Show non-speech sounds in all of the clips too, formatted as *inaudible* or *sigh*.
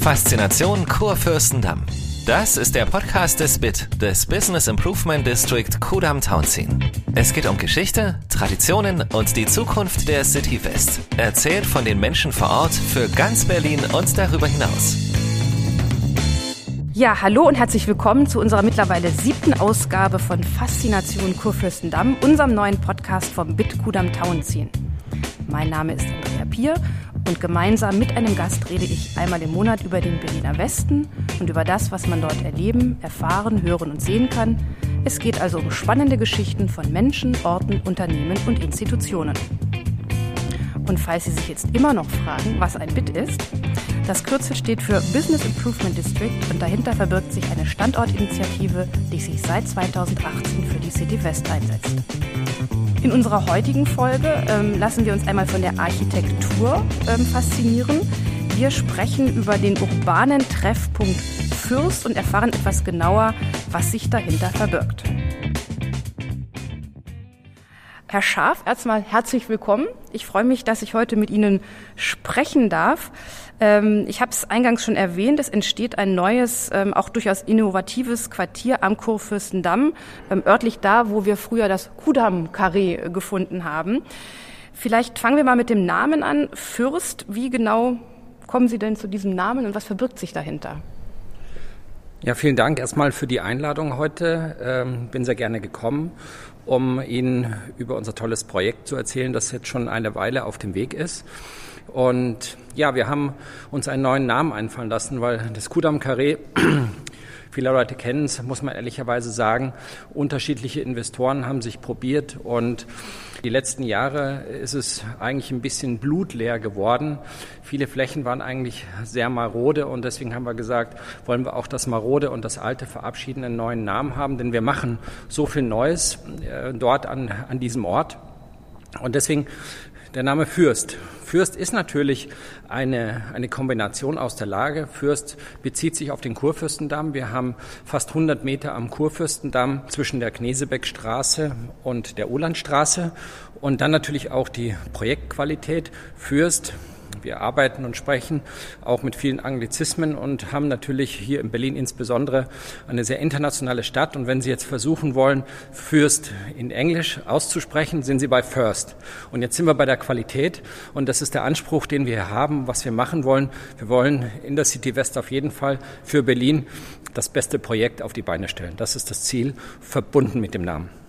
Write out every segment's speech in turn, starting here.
Faszination Kurfürstendamm. Das ist der Podcast des BIT, des Business Improvement District Kudam Townsien. Es geht um Geschichte, Traditionen und die Zukunft der City West. Erzählt von den Menschen vor Ort für ganz Berlin und darüber hinaus. Ja, hallo und herzlich willkommen zu unserer mittlerweile siebten Ausgabe von Faszination Kurfürstendamm, unserem neuen Podcast vom BIT Kudam Townsien. Mein Name ist Andrea Pier und gemeinsam mit einem Gast rede ich einmal im Monat über den Berliner Westen und über das, was man dort erleben, erfahren, hören und sehen kann. Es geht also um spannende Geschichten von Menschen, Orten, Unternehmen und Institutionen. Und falls Sie sich jetzt immer noch fragen, was ein BIT ist, das Kürzel steht für Business Improvement District und dahinter verbirgt sich eine Standortinitiative, die sich seit 2018 für die City West einsetzt. In unserer heutigen Folge ähm, lassen wir uns einmal von der Architektur ähm, faszinieren. Wir sprechen über den urbanen Treffpunkt Fürst und erfahren etwas genauer, was sich dahinter verbirgt. Herr Scharf, erstmal herzlich willkommen. Ich freue mich, dass ich heute mit Ihnen sprechen darf. Ähm, ich habe es eingangs schon erwähnt, es entsteht ein neues, ähm, auch durchaus innovatives Quartier am Kurfürstendamm, ähm, örtlich da, wo wir früher das Kudamm-Karree gefunden haben. Vielleicht fangen wir mal mit dem Namen an. Fürst, wie genau kommen Sie denn zu diesem Namen und was verbirgt sich dahinter? Ja, vielen Dank erstmal für die Einladung heute. Ähm, bin sehr gerne gekommen, um Ihnen über unser tolles Projekt zu erzählen, das jetzt schon eine Weile auf dem Weg ist. Und ja, wir haben uns einen neuen Namen einfallen lassen, weil das Kudam Carré, viele Leute kennen es, muss man ehrlicherweise sagen, unterschiedliche Investoren haben sich probiert und die letzten Jahre ist es eigentlich ein bisschen blutleer geworden. Viele Flächen waren eigentlich sehr marode und deswegen haben wir gesagt, wollen wir auch das Marode und das Alte verabschieden, einen neuen Namen haben, denn wir machen so viel Neues äh, dort an, an diesem Ort. Und deswegen der Name Fürst. Fürst ist natürlich eine, eine Kombination aus der Lage. Fürst bezieht sich auf den Kurfürstendamm. Wir haben fast 100 Meter am Kurfürstendamm zwischen der Knesebeckstraße und der Olandstraße. Und dann natürlich auch die Projektqualität. Fürst wir arbeiten und sprechen auch mit vielen Anglizismen und haben natürlich hier in Berlin insbesondere eine sehr internationale Stadt. Und wenn Sie jetzt versuchen wollen, Fürst in Englisch auszusprechen, sind Sie bei First. Und jetzt sind wir bei der Qualität. Und das ist der Anspruch, den wir haben, was wir machen wollen. Wir wollen in der City West auf jeden Fall für Berlin das beste Projekt auf die Beine stellen. Das ist das Ziel, verbunden mit dem Namen.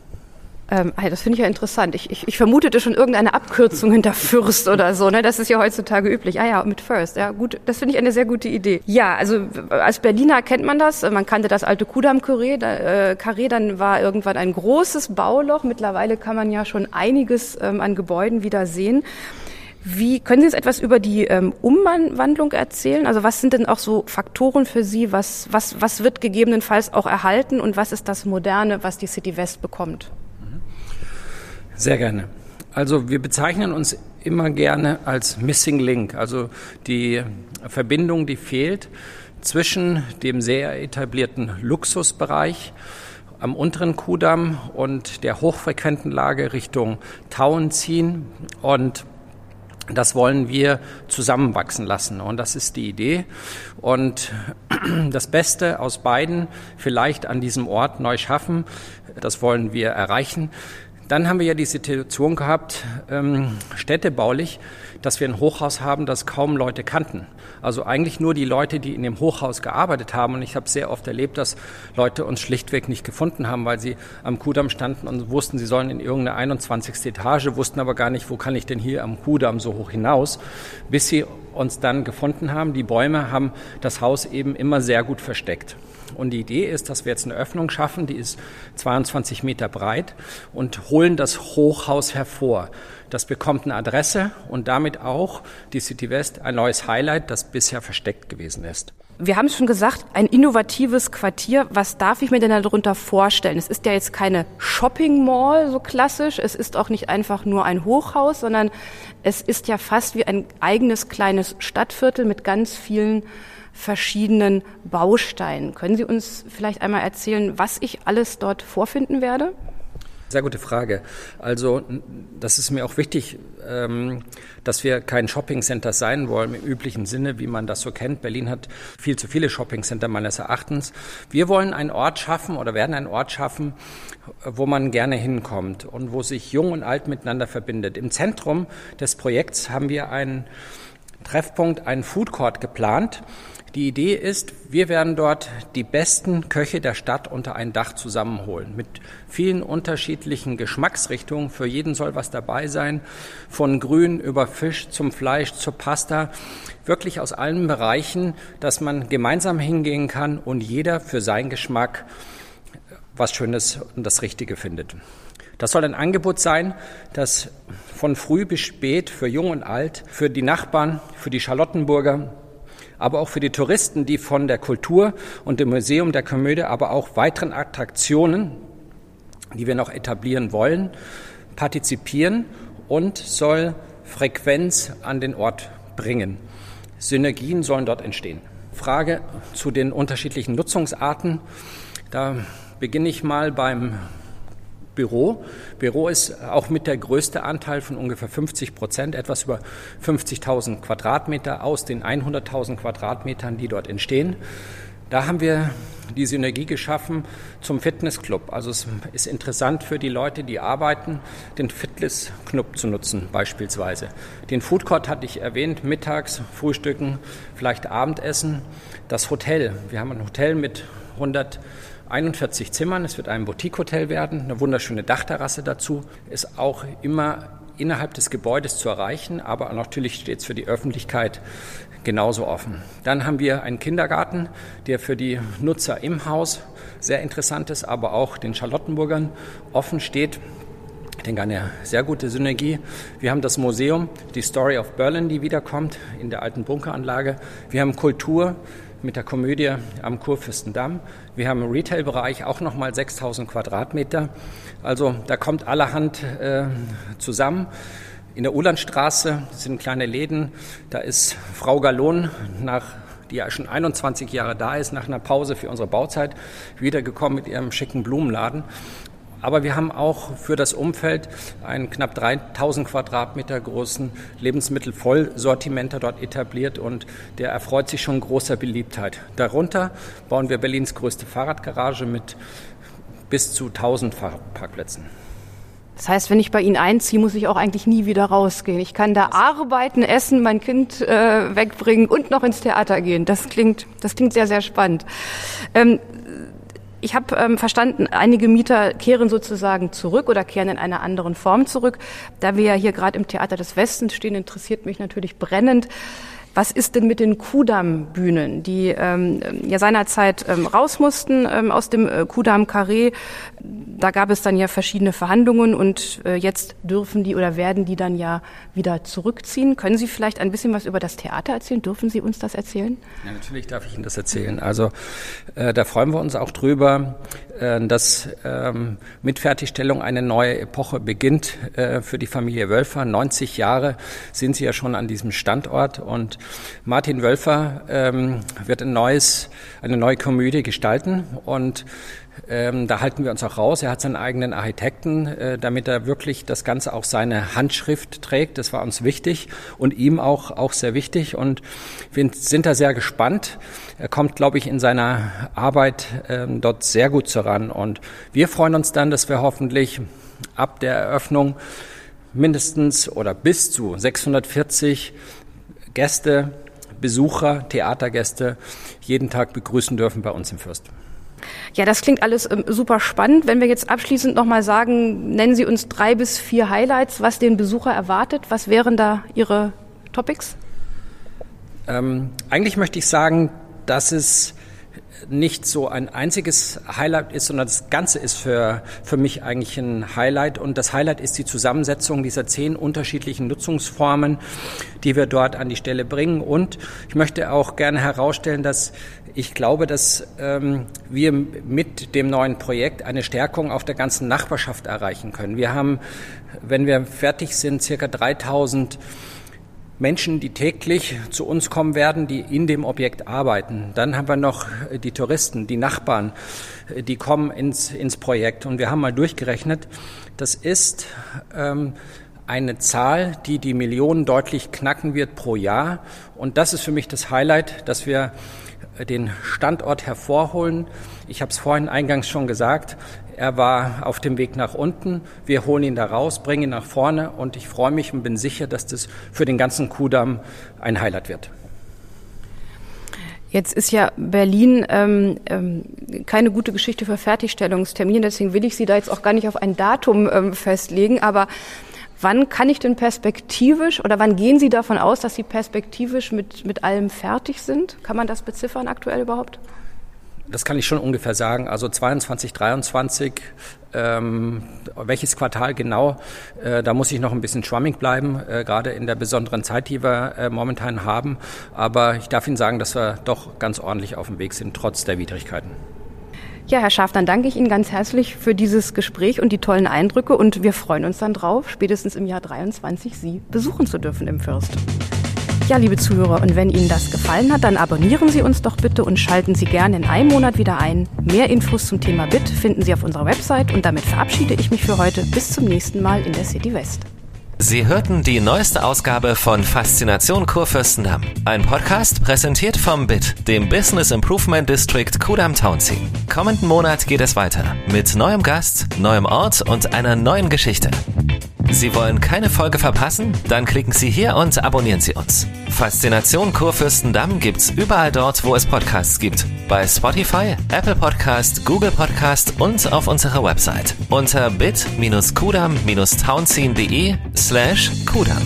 Ähm, das finde ich ja interessant. Ich, ich, ich vermutete schon irgendeine Abkürzung *laughs* hinter Fürst oder so. Ne? Das ist ja heutzutage üblich. Ah ja, mit First. Ja, gut. Das finde ich eine sehr gute Idee. Ja, also als Berliner kennt man das. Man kannte das alte Kudamm-Karree. Da, äh, Carré, dann war irgendwann ein großes Bauloch. Mittlerweile kann man ja schon einiges ähm, an Gebäuden wieder sehen. Wie können Sie jetzt etwas über die ähm, Umwandlung erzählen? Also was sind denn auch so Faktoren für Sie? Was, was, was wird gegebenenfalls auch erhalten und was ist das Moderne, was die City West bekommt? Sehr gerne. Also wir bezeichnen uns immer gerne als Missing Link, also die Verbindung, die fehlt zwischen dem sehr etablierten Luxusbereich am unteren Kudamm und der hochfrequenten Lage Richtung Tauenziehen und das wollen wir zusammenwachsen lassen. Und das ist die Idee. Und *clears throat* das Beste aus beiden vielleicht an diesem Ort neu schaffen, das wollen wir erreichen. Dann haben wir ja die Situation gehabt, ähm, städtebaulich, dass wir ein Hochhaus haben, das kaum Leute kannten. Also eigentlich nur die Leute, die in dem Hochhaus gearbeitet haben. Und ich habe sehr oft erlebt, dass Leute uns schlichtweg nicht gefunden haben, weil sie am Kudamm standen und wussten, sie sollen in irgendeine 21. Etage, wussten aber gar nicht, wo kann ich denn hier am Kudamm so hoch hinaus, bis sie uns dann gefunden haben. Die Bäume haben das Haus eben immer sehr gut versteckt. Und die Idee ist, dass wir jetzt eine Öffnung schaffen, die ist 22 Meter breit und holen das Hochhaus hervor. Das bekommt eine Adresse und damit auch die City West ein neues Highlight, das bisher versteckt gewesen ist. Wir haben es schon gesagt, ein innovatives Quartier. Was darf ich mir denn darunter vorstellen? Es ist ja jetzt keine Shopping Mall so klassisch. Es ist auch nicht einfach nur ein Hochhaus, sondern es ist ja fast wie ein eigenes kleines Stadtviertel mit ganz vielen verschiedenen Bausteinen. Können Sie uns vielleicht einmal erzählen, was ich alles dort vorfinden werde? Sehr gute Frage. Also das ist mir auch wichtig, ähm, dass wir kein Shoppingcenter sein wollen im üblichen Sinne, wie man das so kennt. Berlin hat viel zu viele Shoppingcenter meines Erachtens. Wir wollen einen Ort schaffen oder werden einen Ort schaffen, wo man gerne hinkommt und wo sich Jung und Alt miteinander verbindet. Im Zentrum des Projekts haben wir einen Treffpunkt, einen Food Court geplant die Idee ist, wir werden dort die besten Köche der Stadt unter ein Dach zusammenholen. Mit vielen unterschiedlichen Geschmacksrichtungen. Für jeden soll was dabei sein. Von Grün über Fisch zum Fleisch zur Pasta. Wirklich aus allen Bereichen, dass man gemeinsam hingehen kann und jeder für seinen Geschmack was Schönes und das Richtige findet. Das soll ein Angebot sein, das von früh bis spät für Jung und Alt, für die Nachbarn, für die Charlottenburger, aber auch für die Touristen, die von der Kultur und dem Museum der Komödie, aber auch weiteren Attraktionen, die wir noch etablieren wollen, partizipieren und soll Frequenz an den Ort bringen. Synergien sollen dort entstehen. Frage zu den unterschiedlichen Nutzungsarten. Da beginne ich mal beim Büro. Büro ist auch mit der größte Anteil von ungefähr 50 Prozent, etwas über 50.000 Quadratmeter aus den 100.000 Quadratmetern, die dort entstehen. Da haben wir die Synergie geschaffen zum Fitnessclub. Also es ist interessant für die Leute, die arbeiten, den Fitnessclub zu nutzen beispielsweise. Den Food Court hatte ich erwähnt, mittags, Frühstücken, vielleicht Abendessen. Das Hotel, wir haben ein Hotel mit 100 41 Zimmern. Es wird ein Boutique-Hotel werden, eine wunderschöne Dachterrasse dazu. Ist auch immer innerhalb des Gebäudes zu erreichen, aber natürlich steht es für die Öffentlichkeit genauso offen. Dann haben wir einen Kindergarten, der für die Nutzer im Haus sehr interessant ist, aber auch den Charlottenburgern offen steht. Ich denke, eine sehr gute Synergie. Wir haben das Museum, die Story of Berlin, die wiederkommt in der alten Bunkeranlage. Wir haben Kultur, mit der Komödie am Kurfürstendamm. Wir haben im Retail-Bereich auch nochmal 6000 Quadratmeter. Also da kommt allerhand äh, zusammen. In der Ulandstraße sind kleine Läden. Da ist Frau Gallon nach die ja schon 21 Jahre da ist, nach einer Pause für unsere Bauzeit wiedergekommen mit ihrem schicken Blumenladen. Aber wir haben auch für das Umfeld einen knapp 3000 Quadratmeter großen Lebensmittelvollsortimenter dort etabliert und der erfreut sich schon großer Beliebtheit. Darunter bauen wir Berlins größte Fahrradgarage mit bis zu 1000 Fahrradparkplätzen. Das heißt, wenn ich bei Ihnen einziehe, muss ich auch eigentlich nie wieder rausgehen. Ich kann da arbeiten, essen, mein Kind äh, wegbringen und noch ins Theater gehen. Das klingt, das klingt sehr, sehr spannend. Ähm, ich habe ähm, verstanden, einige Mieter kehren sozusagen zurück oder kehren in einer anderen Form zurück. Da wir ja hier gerade im Theater des Westens stehen, interessiert mich natürlich brennend, was ist denn mit den Kudamm-Bühnen, die ähm, ja seinerzeit ähm, raus mussten ähm, aus dem äh, Kudamm-Karree? Da gab es dann ja verschiedene Verhandlungen und äh, jetzt dürfen die oder werden die dann ja wieder zurückziehen. Können Sie vielleicht ein bisschen was über das Theater erzählen? Dürfen Sie uns das erzählen? Ja, natürlich darf ich Ihnen das erzählen. Also äh, da freuen wir uns auch drüber, äh, dass ähm, mit Fertigstellung eine neue Epoche beginnt äh, für die Familie Wölfer. 90 Jahre sind sie ja schon an diesem Standort und Martin Wölfer ähm, wird ein neues, eine neue Komödie gestalten und ähm, da halten wir uns auch raus. Er hat seinen eigenen Architekten, äh, damit er wirklich das Ganze auch seine Handschrift trägt. Das war uns wichtig und ihm auch, auch sehr wichtig. Und wir sind da sehr gespannt. Er kommt, glaube ich, in seiner Arbeit ähm, dort sehr gut zuran. Und wir freuen uns dann, dass wir hoffentlich ab der Eröffnung mindestens oder bis zu 640 Gäste, Besucher, Theatergäste jeden Tag begrüßen dürfen bei uns im Fürst. Ja, das klingt alles ähm, super spannend. Wenn wir jetzt abschließend nochmal sagen, nennen Sie uns drei bis vier Highlights, was den Besucher erwartet. Was wären da Ihre Topics? Ähm, eigentlich möchte ich sagen, dass es nicht so ein einziges Highlight ist, sondern das Ganze ist für, für mich eigentlich ein Highlight. Und das Highlight ist die Zusammensetzung dieser zehn unterschiedlichen Nutzungsformen, die wir dort an die Stelle bringen. Und ich möchte auch gerne herausstellen, dass ich glaube, dass ähm, wir mit dem neuen Projekt eine Stärkung auf der ganzen Nachbarschaft erreichen können. Wir haben, wenn wir fertig sind, circa 3000 Menschen, die täglich zu uns kommen werden, die in dem Objekt arbeiten. Dann haben wir noch die Touristen, die Nachbarn, die kommen ins, ins Projekt. Und wir haben mal durchgerechnet, das ist ähm, eine Zahl, die die Millionen deutlich knacken wird pro Jahr. Und das ist für mich das Highlight, dass wir den Standort hervorholen. Ich habe es vorhin eingangs schon gesagt, er war auf dem Weg nach unten. Wir holen ihn da raus, bringen ihn nach vorne und ich freue mich und bin sicher, dass das für den ganzen Kudamm ein Highlight wird. Jetzt ist ja Berlin ähm, ähm, keine gute Geschichte für Fertigstellungstermine, deswegen will ich Sie da jetzt auch gar nicht auf ein Datum ähm, festlegen, aber wann kann ich denn perspektivisch oder wann gehen Sie davon aus, dass Sie perspektivisch mit, mit allem fertig sind? Kann man das beziffern aktuell überhaupt? Das kann ich schon ungefähr sagen. Also 22, 23, ähm, welches Quartal genau, äh, da muss ich noch ein bisschen schwammig bleiben, äh, gerade in der besonderen Zeit, die wir äh, momentan haben. Aber ich darf Ihnen sagen, dass wir doch ganz ordentlich auf dem Weg sind, trotz der Widrigkeiten. Ja, Herr Schaaf, dann danke ich Ihnen ganz herzlich für dieses Gespräch und die tollen Eindrücke und wir freuen uns dann drauf, spätestens im Jahr 23 Sie besuchen zu dürfen im Fürst. Ja, liebe Zuhörer, und wenn Ihnen das gefallen hat, dann abonnieren Sie uns doch bitte und schalten Sie gerne in einem Monat wieder ein. Mehr Infos zum Thema BIT finden Sie auf unserer Website und damit verabschiede ich mich für heute. Bis zum nächsten Mal in der City West. Sie hörten die neueste Ausgabe von Faszination Kurfürstendamm. Ein Podcast präsentiert vom BIT, dem Business Improvement District Kudam Townsea. Kommenden Monat geht es weiter mit neuem Gast, neuem Ort und einer neuen Geschichte. Sie wollen keine Folge verpassen? Dann klicken Sie hier und abonnieren Sie uns. Faszination Kurfürstendamm gibt's überall dort, wo es Podcasts gibt. Bei Spotify, Apple Podcast, Google Podcast und auf unserer Website unter bit-kudam-townziehen.de slash kudam.